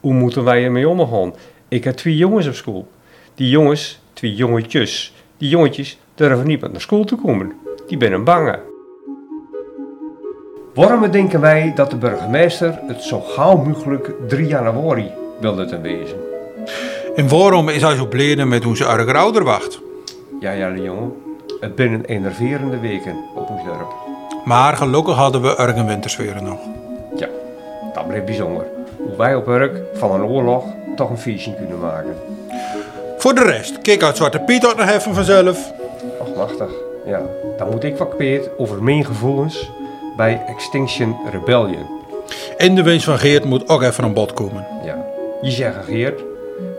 Hoe moeten wij ermee omgaan? Ik heb twee jongens op school. Die jongens, twee jongetjes, die jongetjes durven niet meer naar school te komen. Die zijn bange. Waarom denken wij dat de burgemeester het zo gauw mogelijk 3 januari wilde te wezen? En waarom is hij zo blij met hoe ze erger ouder wacht? Ja, ja, de jongen. Het binnen enerverende weken op ons dorp. Maar gelukkig hadden we erg een wintersfeer nog. Ja, dat bleef bijzonder. Hoe wij op Urk van een oorlog toch een feestje kunnen maken. Voor de rest, kijk uit Zwarte Piet ook nog even vanzelf. Ach, machtig. Ja, dan moet ik kwijt over mijn gevoelens bij Extinction Rebellion. En de wens van Geert moet ook even aan bod komen. Ja, je zegt Geert.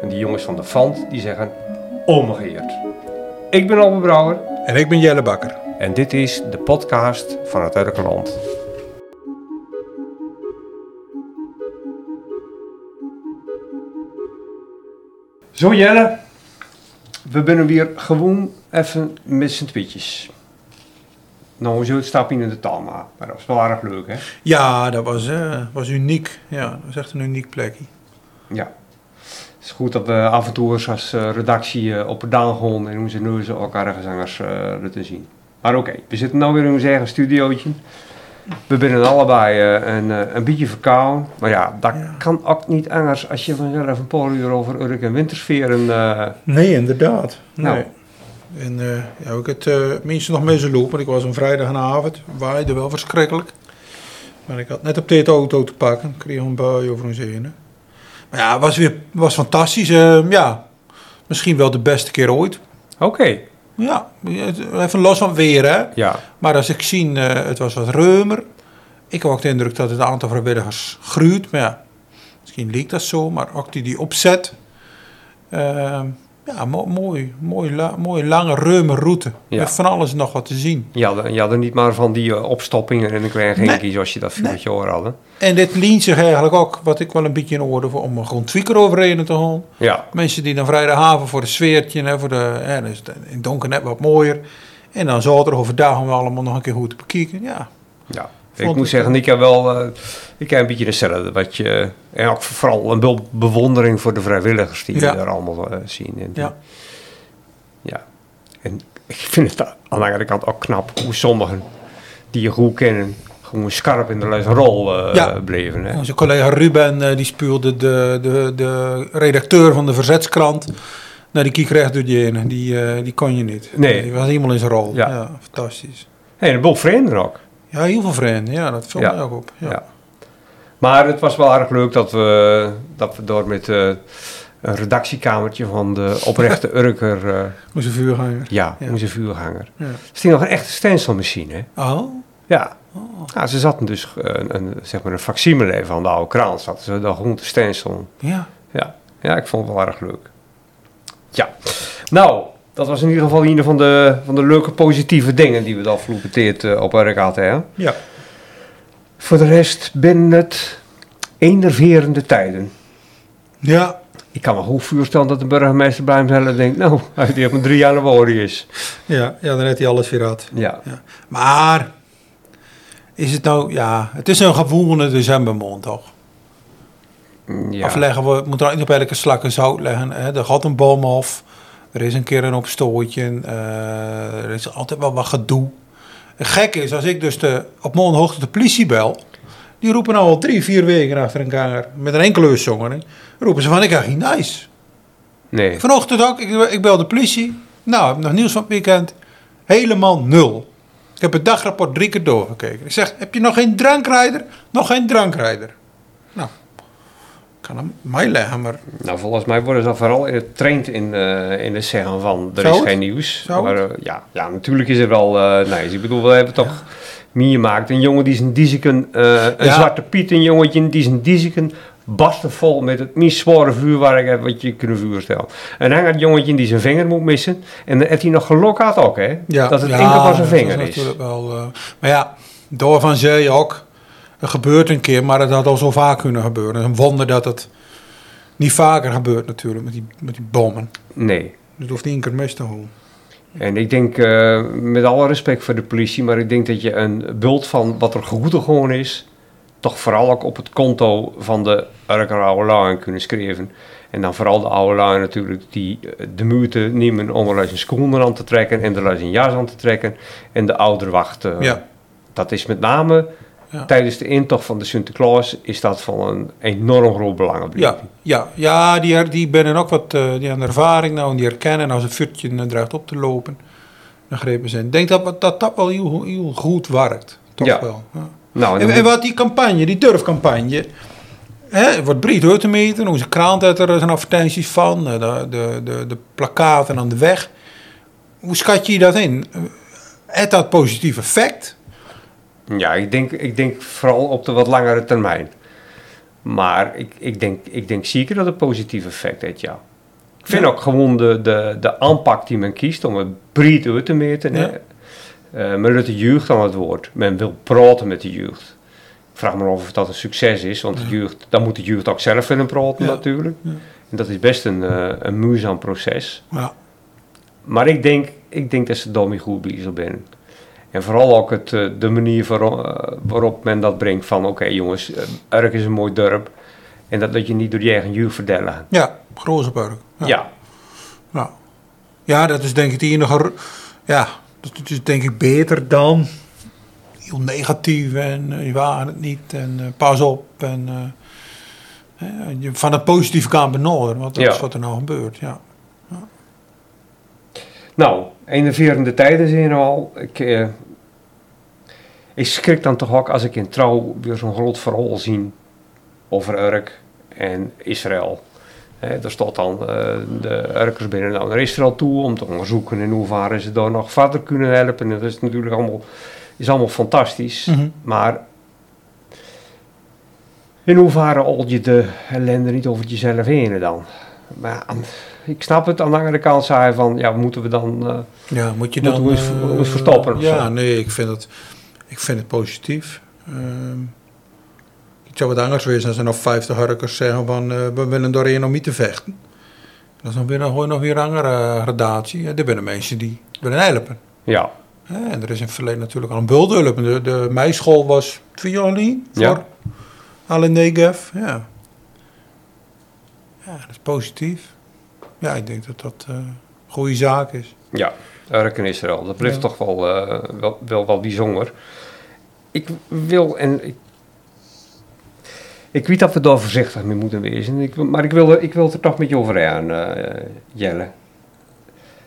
En die jongens van de Fant, die zeggen Ome Geert. Ik ben Albert Brouwer. En ik ben Jelle Bakker. En dit is de podcast van het Urkenland. Zo Jelle, we zijn weer gewoon even met z'n tweetjes. Nou, zo het stapje in de taal maar, maar dat was wel erg leuk hè? Ja, dat was, eh, was uniek. Ja, dat was echt een uniek plekje. Ja. Het is goed dat we af en toe eens als eh, redactie eh, op het daan gaan en hoe ze nu elkaar gezangers uh, te zien. Maar oké, we zitten nu weer in ons eigen studiootje. We zijn allebei uh, een, uh, een beetje verkouden. Maar ja, dat Ja. kan ook niet anders als je vanzelf een paar uur over Urk en Wintersferen... eh, Nee, inderdaad. Nou. Nee. En eh, ja, ik het uh, minstens nog mee lopen, ik was een vrijdagavond, waaide wel verschrikkelijk. Maar ik had net op dit auto te pakken, ik kreeg een bui over ons heen. Maar ja, het was weer was fantastisch. Eh, ja, misschien wel de beste keer ooit. Oké, Ja, even los van weer hè. ja. Maar als ik zie, eh, het was wat ruimer. Ik heb ook de indruk dat het aantal vrijwilligers groeit. Maar ja, misschien leek dat zo, maar ook die, die opzet. Ehm, ja, mo- mooi, mooi, la- mooie lange, ruime route. Ja. Met van alles nog wat te zien. Je had, je had er niet maar van die eh, opstoppingen en een klein Nee. genkie zoals je dat vuurtje hoor hadden. En dit leent zich eigenlijk ook, wat ik wel een beetje in orde voor, om een gewoon tweaker overheen te gaan. Ja, Mensen die dan vrijdagavond voor de sfeertje, hè, voor de, hè, dus in het donker net wat mooier. En dan zaterdag overdag om we allemaal nog een keer goed te bekijken. Ja, ja. Ik moet zeggen, ik heb wel eh, ik heb een beetje hetzelfde. Wat je, en ook vooral een be- bewondering voor de vrijwilligers die Ja. we daar allemaal eh, zien. En die- ja. Ja, en ik vind het aan de andere kant ook knap hoe sommigen die je goed kennen, gewoon scherp in de les rol eh, Ja. bleven. Hè? Onze collega Ruben eh, die spuurde de, de, de redacteur van de Verzetskrant. Nou, die kiek recht door je heen. Die, eh, die kon je niet. Nee. Die was helemaal in zijn rol. Ja. Ja, fantastisch. Hey, een boel vrienden ook. Ja, heel veel vrienden. Ja, dat viel Ja. mij ook op. Ja. Ja. Maar het was wel erg leuk dat we, dat we door met eh, een redactiekamertje van de oprechte Urker, eh, Onze vuurganger. ja, Ja. onze vuurganger. Ja. Er is nog een echte stencilmachine, hè? Oh. Ja. oh. ja, ze zaten dus eh, een, een, zeg maar een facsimile van de oude kraan, zaten ze daar gewoon te stencilen. Ja. Ja, ja, ik vond het wel erg leuk. Ja, nou, dat was in ieder geval een van de, van de leuke positieve dingen die we de afgelopen tijd eh, op werk hadden. Hè? Ja. Voor de rest binnen het enerverende tijden. Ja. Ik kan me goed voorstellen dat de burgemeester bij hemzelf denkt, nou, als die op een 3 januari is. Ja. Ja, dan heeft hij alles weer uit. Ja, Ja. Maar, is het nou, ja, het is een gewoelde decembermond toch? ja. Afleggen, we moeten er niet op elke slak zout leggen. Hè? Er gaat een boom af. Er is een keer een opstootje. eh, er is altijd wel wat gedoe. Het gekke is, als ik dus de, op mijn hoogte de politie bel... die roepen nou al drie, vier weken achter elkaar... met een enkele zongen, roepen ze van, ik ga geen nice. nee. Vanochtend ook, ik, ik bel de politie. Nou, ik heb nog nieuws van het weekend. Helemaal nul. Ik heb het dagrapport drie keer doorgekeken. Ik zeg, heb je nog geen drankrijder? Nog geen drankrijder. Kan hem maar... Nou, volgens mij worden ze al vooral getraind in, eh, in het zeggen van er Zou is het? geen nieuws. Zou maar eh, ja, ja, natuurlijk is er wel uh, nice. Ik bedoel, we hebben toch meer gemaakt. Een jongen die zijn diezeken, uh, een Ja. zwarte piet, een jongetje die zijn diezeken barsten vol met het meest zware vuurwerk wat je kunt voorstellen. En dan gaat het jongetje die zijn vinger moet missen. En dan heeft hij nog geluk had ook, hè? dat het enkel van zijn vinger dat is. natuurlijk wel... eh, maar ja, daarvan zei je ook... Het gebeurt een keer, maar het had al zo vaak kunnen gebeuren. Het is een wonder dat het niet vaker gebeurt natuurlijk met die, met die bommen. Nee. Het hoeft niet één keer mis te houden. En ik denk, uh, met alle respect voor de politie, maar ik denk dat je een bult van wat er goed gewoon is, toch vooral ook op het konto van de oude kunnen schrijven. En dan vooral de oude lui natuurlijk die eh, de moeite nemen om er eens een schoenen aan te trekken en er eens een jas aan te trekken en de ouder wachten. Ja. Dat is met name Ja. tijdens de intocht van de Sinterklaas is dat van een enorm groot belang. Ja, ja, ja die, die ben ook wat eh, die aan ervaring nou en die herkennen als een vuurtje eh, dreigt op te lopen. Dan grepen ze in. Ik denk dat dat, dat wel heel, heel goed werkt. Toch Ja. wel. Ja. Nou, en wat die campagne, die durfcampagne. Hè, het wordt breed uit te meten. Onze krant heeft er zijn advertenties van. eh, De, de, de, de plakaten aan de weg. Hoe schat je dat in? Heeft dat positief effect? Ja, ik denk, ik denk vooral op de wat langere termijn. Maar ik, ik, denk, ik denk zeker dat het positief effect heeft, ja. Ik vind Ja. ook gewoon de, de, de aanpak die men kiest om het breed uit te meten. Ja. Eh, men doet de jeugd aan het woord. Men wil praten met de jeugd. Ik vraag me af of dat een succes is, want de jeugd, dan moet de jeugd ook zelf willen praten natuurlijk. En dat is best een, eh, een moeizaam proces. Maar ik denk, ik denk dat ze daarmee goed bezig zijn. En vooral ook het, eh, de manier waarop, eh, waarop men dat brengt van... oké jongens, uh, Urk is een mooi dorp. En dat, dat je niet door je eigen jeugd verdellen. Ja, Grozenburg. Ja. Ja. Ja. ja, dat is denk ik die enige... Ja, dat is denk ik beter dan heel negatief en eh, je waren het niet en eh, pas op en eh, je van het positieve kan benaderen, want dat Ja. is wat er nou gebeurt. Ja. Nou, enerverende tijden zijn er al. Ik, eh, ik schrik dan toch ook als ik in trouw weer zo'n groot verhaal zie over Urk en Israël. Hè, er staat dan eh, de Urkers binnen nou naar Israël toe om te onderzoeken in hoeverre ze daar nog verder kunnen helpen. En dat is natuurlijk allemaal, is allemaal fantastisch. Mhm. Maar in hoeverre al je de ellende niet over jezelf heen dan? Maar ik snap het. Aan de andere kant zei hij van, ja, moeten we dan... eh, Ja, moet je Moeten dan... we eh, verstoppen Ja, zo? nee, ik vind het, ik vind het positief. Ehm ik zou wat anders wezen als er nog 50 harkers zeggen van eh, we willen doorheen om niet te vechten. Dat is dan weer, gewoon nog weer een andere gradatie. Ja, er zijn mensen die willen helpen. ja, En er is in het verleden natuurlijk al een bulthulp. De, de meischool was voor Ja. alle Negev. Ja. Ja, dat is positief. Ja, ik denk dat dat eh, een goede zaak is. ja, Urk en Israël. Dat blijft Ja. toch wel, eh, wel, wel, wel bijzonder. Ik wil, en ik, ik weet dat we daar voorzichtig mee moeten wezen, ik, maar ik wil, ik wil het er toch met je over aan, eh, Jelle.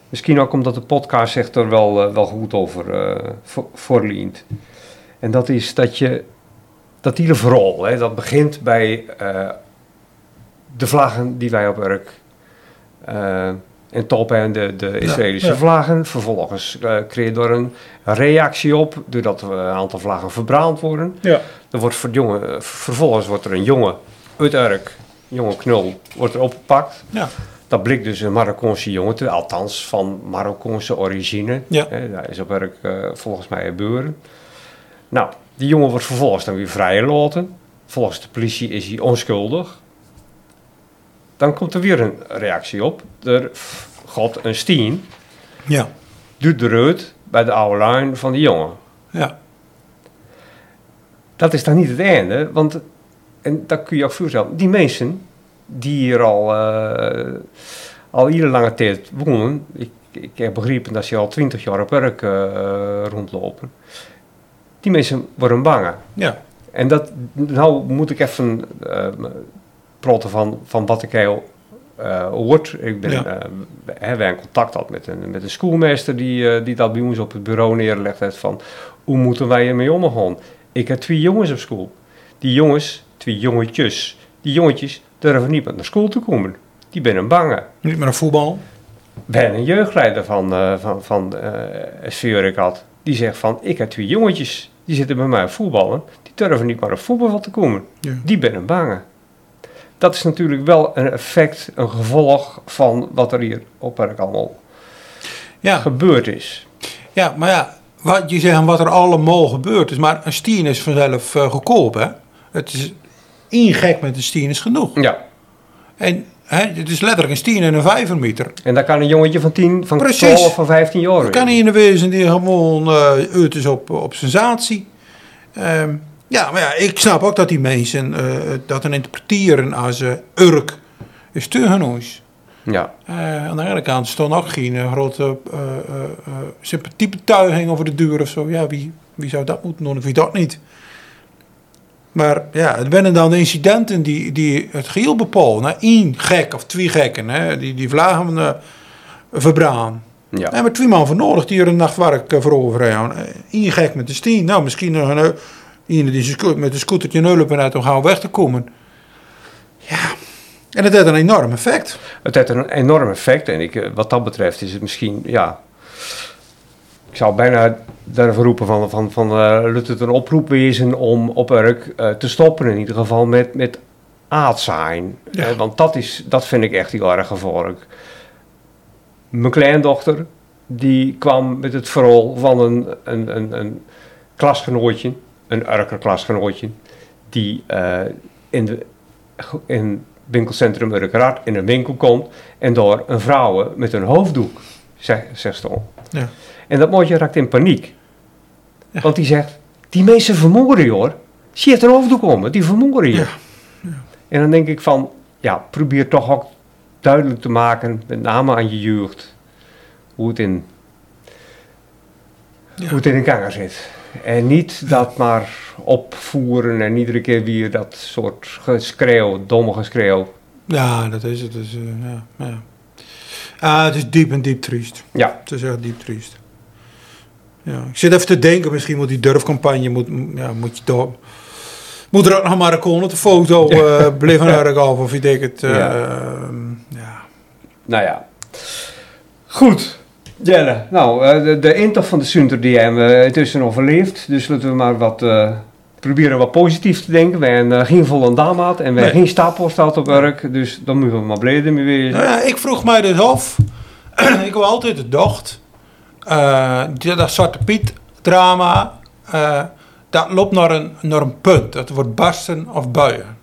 Misschien ook omdat de podcast zich er wel, wel goed over voor, voorleent. En dat is dat je, dat hele verhaal, hè, dat begint bij de vlaggen die wij op Urk eh en top en de, de Israëlische ja. vlaggen. Vervolgens kreeg je er een reactie op, doordat een aantal vlaggen verbrand worden. Ja. Er wordt voor jongen, vervolgens wordt er een jongen uit Urk, een jonge knul, wordt er opgepakt. Ja. Dat blijkt dus een Marokkaanse jongen, te- althans van Marokkaanse origine. Ja. Hij is op Urk eh, volgens mij geboren. Nou, die jongen wordt vervolgens dan weer vrijgelaten. Volgens de politie is hij onschuldig. Dan komt er weer een reactie op. Er gaat een steen, Ja. doet de reut bij de oude lijn van die jongen. Ja. Dat is dan niet het einde, want, en dat kun je ook voorstellen, die mensen die hier al, eh, al hele lange tijd wonen, ik, ik heb begrepen dat ze al twintig jaar op werk eh, rondlopen, die mensen worden bang. Ja. En dat, nou moet ik even eh praten van, van wat ik heel eh hoort. Ik ben, Ja. eh, hebben in contact gehad met een, met een schoolmeester die, eh, die dat bij ons op het bureau neergelegd heeft van hoe moeten wij ermee omgaan. Ik heb twee jongens op school. Die jongens, twee jongetjes, die jongetjes durven niet meer naar school te komen. Die ben een bange. Niet meer een voetbal. Ben een jeugdleider van, eh van, van eh ik had. Die zegt van, ik heb twee jongetjes. Die zitten bij mij voetballen. Die durven niet meer op voetbal te komen. Ja. Die ben een bange. Dat is natuurlijk wel een effect, een gevolg van wat er hier op werk allemaal Ja. gebeurd is. ja, maar ja, wat je zegt wat er allemaal gebeurd is. Maar een stien is vanzelf eh goedkoop, hè. Het is één gek met een stien is genoeg. Ja, En hè, het is letterlijk een stien en een vijvermeter. en dan kan een jongetje van 10, van Precies. 12, van 15 jaar Dan kan hij in de wezen die gewoon eh uit is op, op sensatie. Ehm, Ja, maar ja, ik snap ook dat die mensen eh, dat dan interpreteren als uh, Urk is tegenhuis. Ja. Uh, aan de andere kant stond ook geen uh, grote sympathiebetuiging over de duur of zo. Ja, wie, wie zou dat moeten doen of wie dat niet? Maar ja, het zijn dan incidenten die, die het geheel bepalen. Nou, één gek of twee gekken, hè, die, die vlagen uh, verbraan. Ja. En maar twee man voor nodig die er een nachtwerk uh, veroveren. Eén gek met de stien. Nou, misschien nog een, een die met een scootertje nullen uit om gauw weg te komen. Ja, en het heeft een enorm effect. Het heeft een enorm effect. En ik, wat dat betreft is het misschien, ja... Ik zou bijna daarvoor roepen van, van, van uh, het een oproep wezen om op werk uh, te stoppen. In ieder geval met, met. Ja. Uh, want dat, is, dat vind ik echt heel erg gevaarlijk. Mijn kleindochter, die kwam met het verhaal van een, een, een, een klasgenootje, een erker klasgenootje, die in, de, in winkelcentrum Urkeraad in een winkel komt en door een vrouw met een hoofddoek, zeg, zegt ze Ja. En dat mootje raakt in paniek. Ja. Want die zegt, die mensen vermoorden je hoor. Zie je het een hoofddoek om, die vermoorden je. Ja. En dan denk ik van, ja, probeer toch ook duidelijk te maken, met name aan je jeugd, hoe het in, hoe het in elkaar zit. En niet dat maar opvoeren en iedere keer weer dat soort geschreeuw, domme geschreeuw. Ja, dat is het. Dus, uh, ja, ja. Ah, het is diep en diep triest. Ja, Het is echt diep triest. Ja, ik zit even te denken, misschien moet die durfcampagne, moet, ja, moet je door... Moet er ook nog maar een kon op de foto uh, blijven erg af, of je denkt het... Uh, Ja. ja. ja. nou ja. Goed. Jelle, nou, eh, de, de intocht van de Sunter die hebben we intussen overleefd. Dus laten we maar wat eh, proberen wat positief te denken. We hebben eh, geen volle damaat en we Nee. hebben geen stappost uit op werk. Dus dan moeten we maar blij mee wezen. Nou ja, ik vroeg mij dus af, ik heb altijd gedacht, eh, dat, dat Zwarte Piet drama, eh, dat loopt naar een, naar een punt. Dat wordt barsten of buien.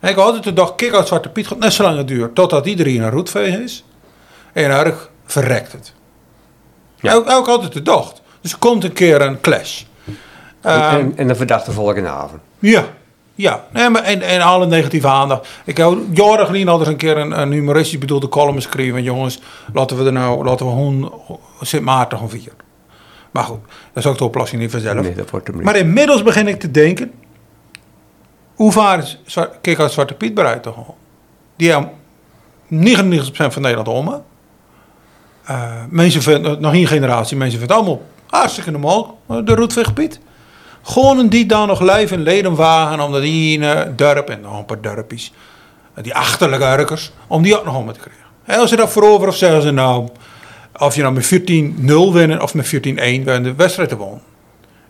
En ik heb altijd gedacht, kijk uit Zwarte Piet gaat net zo lang duren, totdat iedereen een roetveeg is. En erg verrekt het. Ja. Ook, ook altijd gedacht. Dus er komt een keer een clash. En, Ehm, en, en de verdachte volgende avond. ja, ja. Nee, maar en, en alle negatieve aandacht. Ik heb jaren geleden al eens een keer een, een humoristisch bedoelde column geschreven. Jongens, laten we er nou, laten we gewoon Sint Maarten gaan vieren. Maar goed, dat is ook de oplossing niet vanzelf. Nee, dat wordt. Maar inmiddels begin ik te denken. Hoe vaak kijk uit Zwarte Piet bereid te gaan? Die hebben 99% van Nederland om. Eh, mensen vinden, nog één generatie, mensen vinden het allemaal hartstikke normaal, eh, de Roetveeg Piet. Gewoon die dan nog lijf en leden wagen om dat ene dorp en nog een paar dorpjes, eh, die achterlijke urkers, om die ook nog om te krijgen. En als ze dat veroveren of zeggen ze nou, of je nou met 14-0 winnen of met 14-1 winnen de wedstrijd te wonen.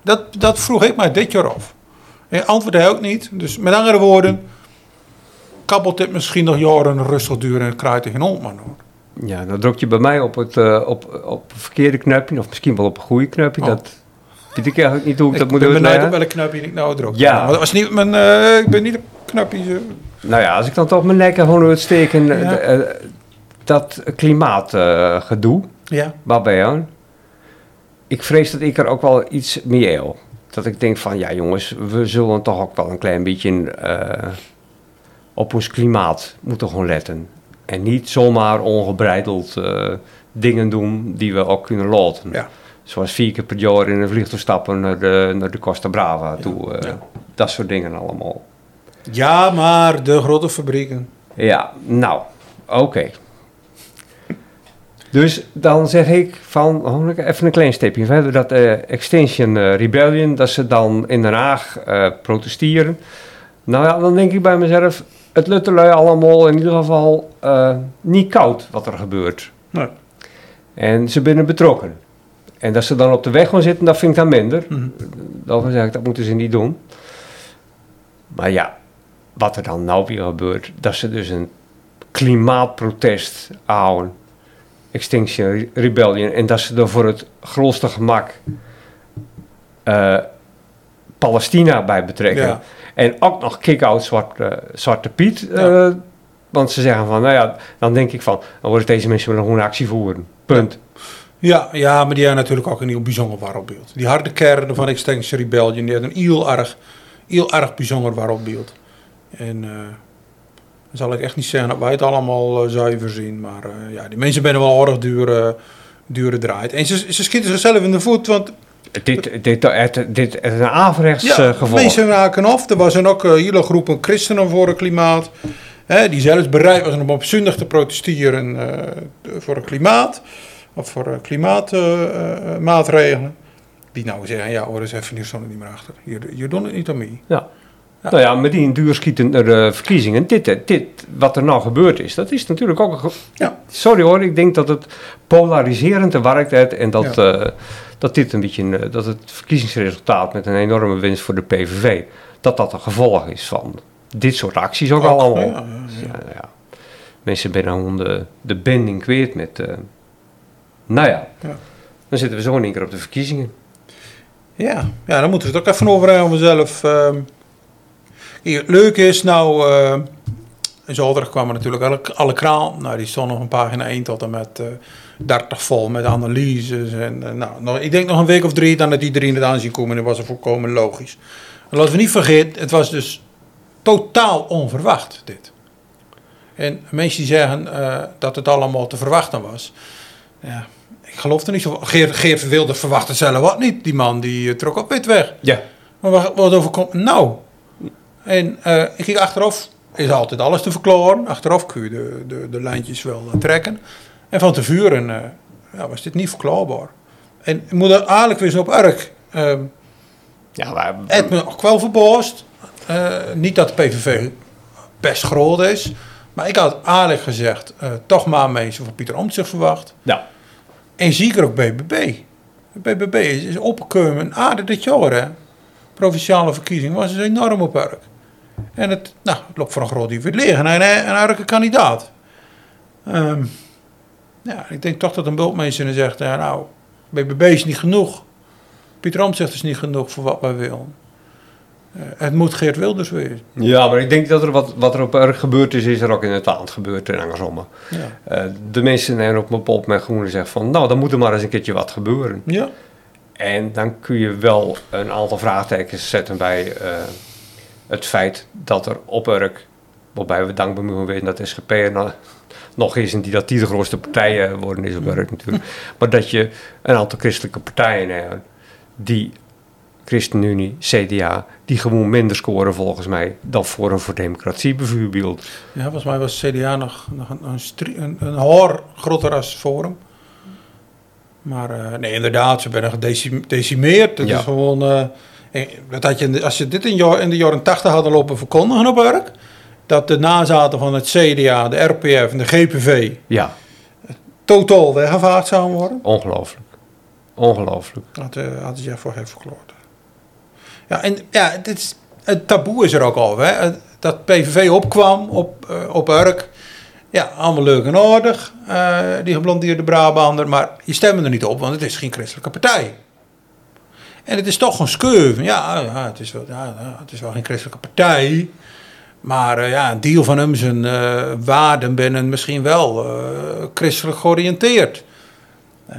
Dat, dat vroeg ik mij dit jaar af. En antwoord hij ook niet. Dus met andere woorden, kabbelt dit misschien nog jaren rustig duren en krijgt tegen maar hoor. Ja, dan druk je bij mij op het, eh, op, op het verkeerde knopje, of misschien wel op een goede knopje. Oh. Dat weet ik eigenlijk niet hoe ik, Ik dat moet ben benieuwd op welk knopje ik nou druk. Ja. Maar dat was niet mijn, eh, ik ben niet op knopje. Nou ja, als ik dan toch mijn nek gewoon uitsteken, Ja. eh, dat klimaatgedoe, ja. waarbij aan. Ik vrees dat ik er ook wel iets mee heb. Dat ik denk van, ja jongens, we zullen toch ook wel een klein beetje op ons klimaat moeten gaan letten. En niet zomaar ongebreideld eh, dingen doen die we ook kunnen laten. Ja. Zoals vier keer per jaar in een vliegtuig stappen naar de, naar de Costa Brava toe. eh, ja. Dat soort dingen allemaal. ja, maar de grote fabrieken. Ja, nou, oké. Dus dan zeg ik van, oh, even een klein stapje verder, dat eh, Extinction Rebellion, dat ze dan in Den Haag eh, protesteren. Nou ja, dan denk ik bij mezelf, het luttelui allemaal in ieder geval eh, niet koud wat er gebeurt. Nee. En ze binnen betrokken. En dat ze dan op de weg gaan zitten, dat vind ik dan minder. Dan zeg ik, dat moeten ze niet doen. Maar ja, wat er dan nou weer gebeurt, dat ze dus een klimaatprotest houden. Extinction Re- Rebellion. En dat ze er voor het grootste gemak eh, Palestina bij betrekken. Ja. En ook nog kick-out Zwarte, Zwarte Piet. eh, Ja. want ze zeggen van, nou ja, dan denk ik van, dan worden deze mensen wel gewoon actie voeren. Punt. Ja, ja, maar die hebben natuurlijk ook een heel bijzonder wereldbeeld. Die harde kern van Extinction Rebellion, die had een heel erg heel erg bijzonder waarop beeld. En eh, dan zal ik echt niet zeggen dat wij het allemaal eh, zuiver zien. Maar ja, die mensen zijn wel erg dure, dure draait. En ze, ze schieten zichzelf in de voet, want Dit, dit, dit, dit is een averechts ja, eh, gevolg. mensen raken af. Er was een ook een hele groep christenen voor het klimaat. Hè, die zelfs bereid waren om op zondag te protesteren eh, voor het klimaat. Of voor eh, klimaatmaatregelen. die nou zeggen, ja hoor eens even, hier staan er niet meer achter. Je, doet het niet aan mij. Ja. Nou ja, met die duurschietende de verkiezingen, dit, eh, dit, wat er nou gebeurd is, dat is natuurlijk ook... een Ja. Sorry hoor, ik denk dat het polariserend werkt en dat, eh, dat dit een beetje, een, eh, dat het verkiezingsresultaat met een enorme winst voor de PVV, dat dat een gevolg is van dit soort acties ook, allemaal. Ja. Mensen zijn gewoon de, binding kwijt met, eh, nou ja, dan zitten we zo in één keer op de verkiezingen. Ja, ja, daar moeten we het ook even over hebben om mezelf. ehm. Kijk, het leuke is nou, eh in zaterdag kwamen natuurlijk alle, alle kraan. Nou, die stond nog een pagina 1 tot en met 30 vol met analyses. En, eh, nou, nog, ik denk nog een week of drie dan dat iedereen het aanzien komen. En dat was er volkomen logisch. En laten we niet vergeten, het was dus totaal onverwacht dit. En mensen die zeggen eh, dat het allemaal te verwachten was. Ja, ik geloof er niet zo. Geert, Geert Wilders verwachtte zelf wat niet. Die man die eh, trok op wit weg. Ja. Maar wat, wat overkomt nou? En ik ging achteraf, is altijd alles te verklaren. Achteraf kun je de, de, de lijntjes wel trekken. En van tevoren eh ja, was dit niet verklaarbaar. En ik moet eigenlijk weer op erg. eh Ja, maar, het me ook wel verbaasd. Eh, niet dat de PVV best groot is. Maar ik had eigenlijk gezegd, eh, toch maar mensen van Pieter Omtzigt verwacht. ja. En zeker ook BBB. BBB is, is opgekomen aardig dit jaar, hè. Provinciale verkiezing was dus enorm op werk. En het, nou, het loopt voor een groot deel liggen en een, een aardige kandidaat. Ehm, ja, ik denk toch dat een bultmeester zegt, ja, nou, BBB is niet genoeg. Pieter Omtzigt is niet genoeg voor wat wij willen. Eh, het moet Geert Wilders weer. Ja, maar ik denk dat er wat, wat er op erg gebeurd is, is er ook in het land gebeurd en andersom. Ja. Eh, de mensen zijn op mijn pop met groene zeggen van, nou, dan moet er maar eens een keertje wat gebeuren. ja. En dan kun je wel een aantal vraagtekens zetten bij eh, het feit dat er op Urk, waarbij we dankbaar moeten weten dat SGP er nog is en die dat die de grootste partijen worden is op natuurlijk, maar dat je een aantal christelijke partijen hebt die ChristenUnie, CDA, die gewoon minder scoren volgens mij dan Forum voor Democratie bijvoorbeeld. Ja, volgens mij was CDA nog, nog een, een, hoor groter als Forum. Maar eh, nee, inderdaad, ze werden gedecimeerd. Het Ja. is gewoon... eh, eh, dat had je, als je dit in de jaren 80 hadden lopen verkondigen op werk... dat de nazaten van het CDA, de RPF en de GPV... Ja, totaal weggevaagd zouden worden... ongelooflijk. Ongelooflijk. Dat uh, had je voor heeft verklaard. Ja, en ja, dit is, het taboe is er ook al. Hè? Dat PVV opkwam op, eh, op Urk. Ja, allemaal leuk en aardig. eh, die geblondeerde Brabander. Maar je stemmen er niet op, want het is geen christelijke partij. En het is toch een skeuven. Ja, ja, het, is wel, ja, het is wel geen christelijke partij. Maar eh, ja, een deel van hem zijn eh, waarden binnen misschien wel eh, christelijk georiënteerd. Eh,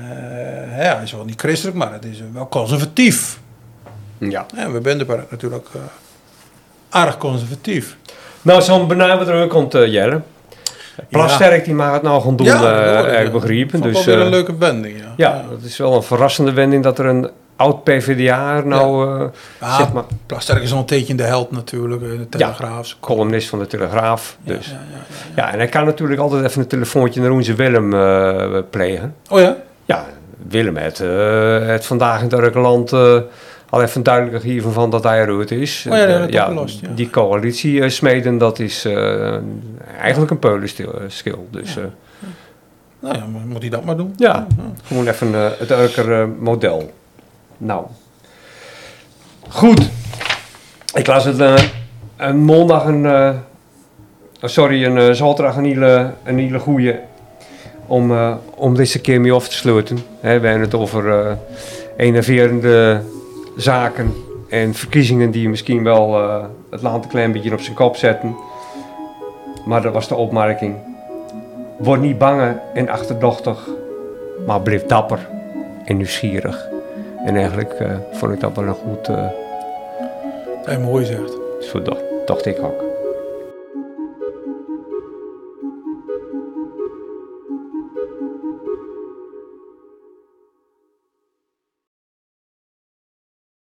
ja, hij is wel niet christelijk, maar het is wel conservatief. Ja. Ja, we zijn er natuurlijk eh, erg conservatief. Nou, zo'n benadering komt uh, Jelle. Plasterk die mag het nou gaan doen, Ja, dat ik, begrepen. Dus wel weer een leuke wending, ja. ja, dat is wel een verrassende wending dat er een oud PvdA nou, eh, Ja, zeg maar, Plasterk is al een de held natuurlijk, in de Telegraaf. columnist van de Telegraaf. Ja, Dus. ja, Ja, ja, ja. en hij kan natuurlijk altijd even een telefoontje naar onze Willem eh, plegen. Oh ja? Ja, Willem het, eh, het vandaag in het Urkeland eh, al even duidelijk hiervan van dat hij eruit is. Oh ja, dat Eh, ja. Die coalitie eh, smeden, dat is eh, eigenlijk een peulenschil. Dus eh, Nou ja, moet hij dat maar doen. Ja. gewoon even eh, het Urker eh, model. Nou. Goed. Ik las het eh, een maandag een... oh, sorry, een eh, zaterdag een hele, een hele goeie om, om deze keer mee af te sluiten. We hebben het over enerverende zaken en verkiezingen die misschien wel het land een klein beetje op zijn kop zetten. Maar dat was de opmerking. Word niet bang en achterdochtig, maar blijf dapper en nieuwsgierig. En eigenlijk eh, vond ik dat wel een goed, En mooi zegt. Zo dacht, dacht ik ook.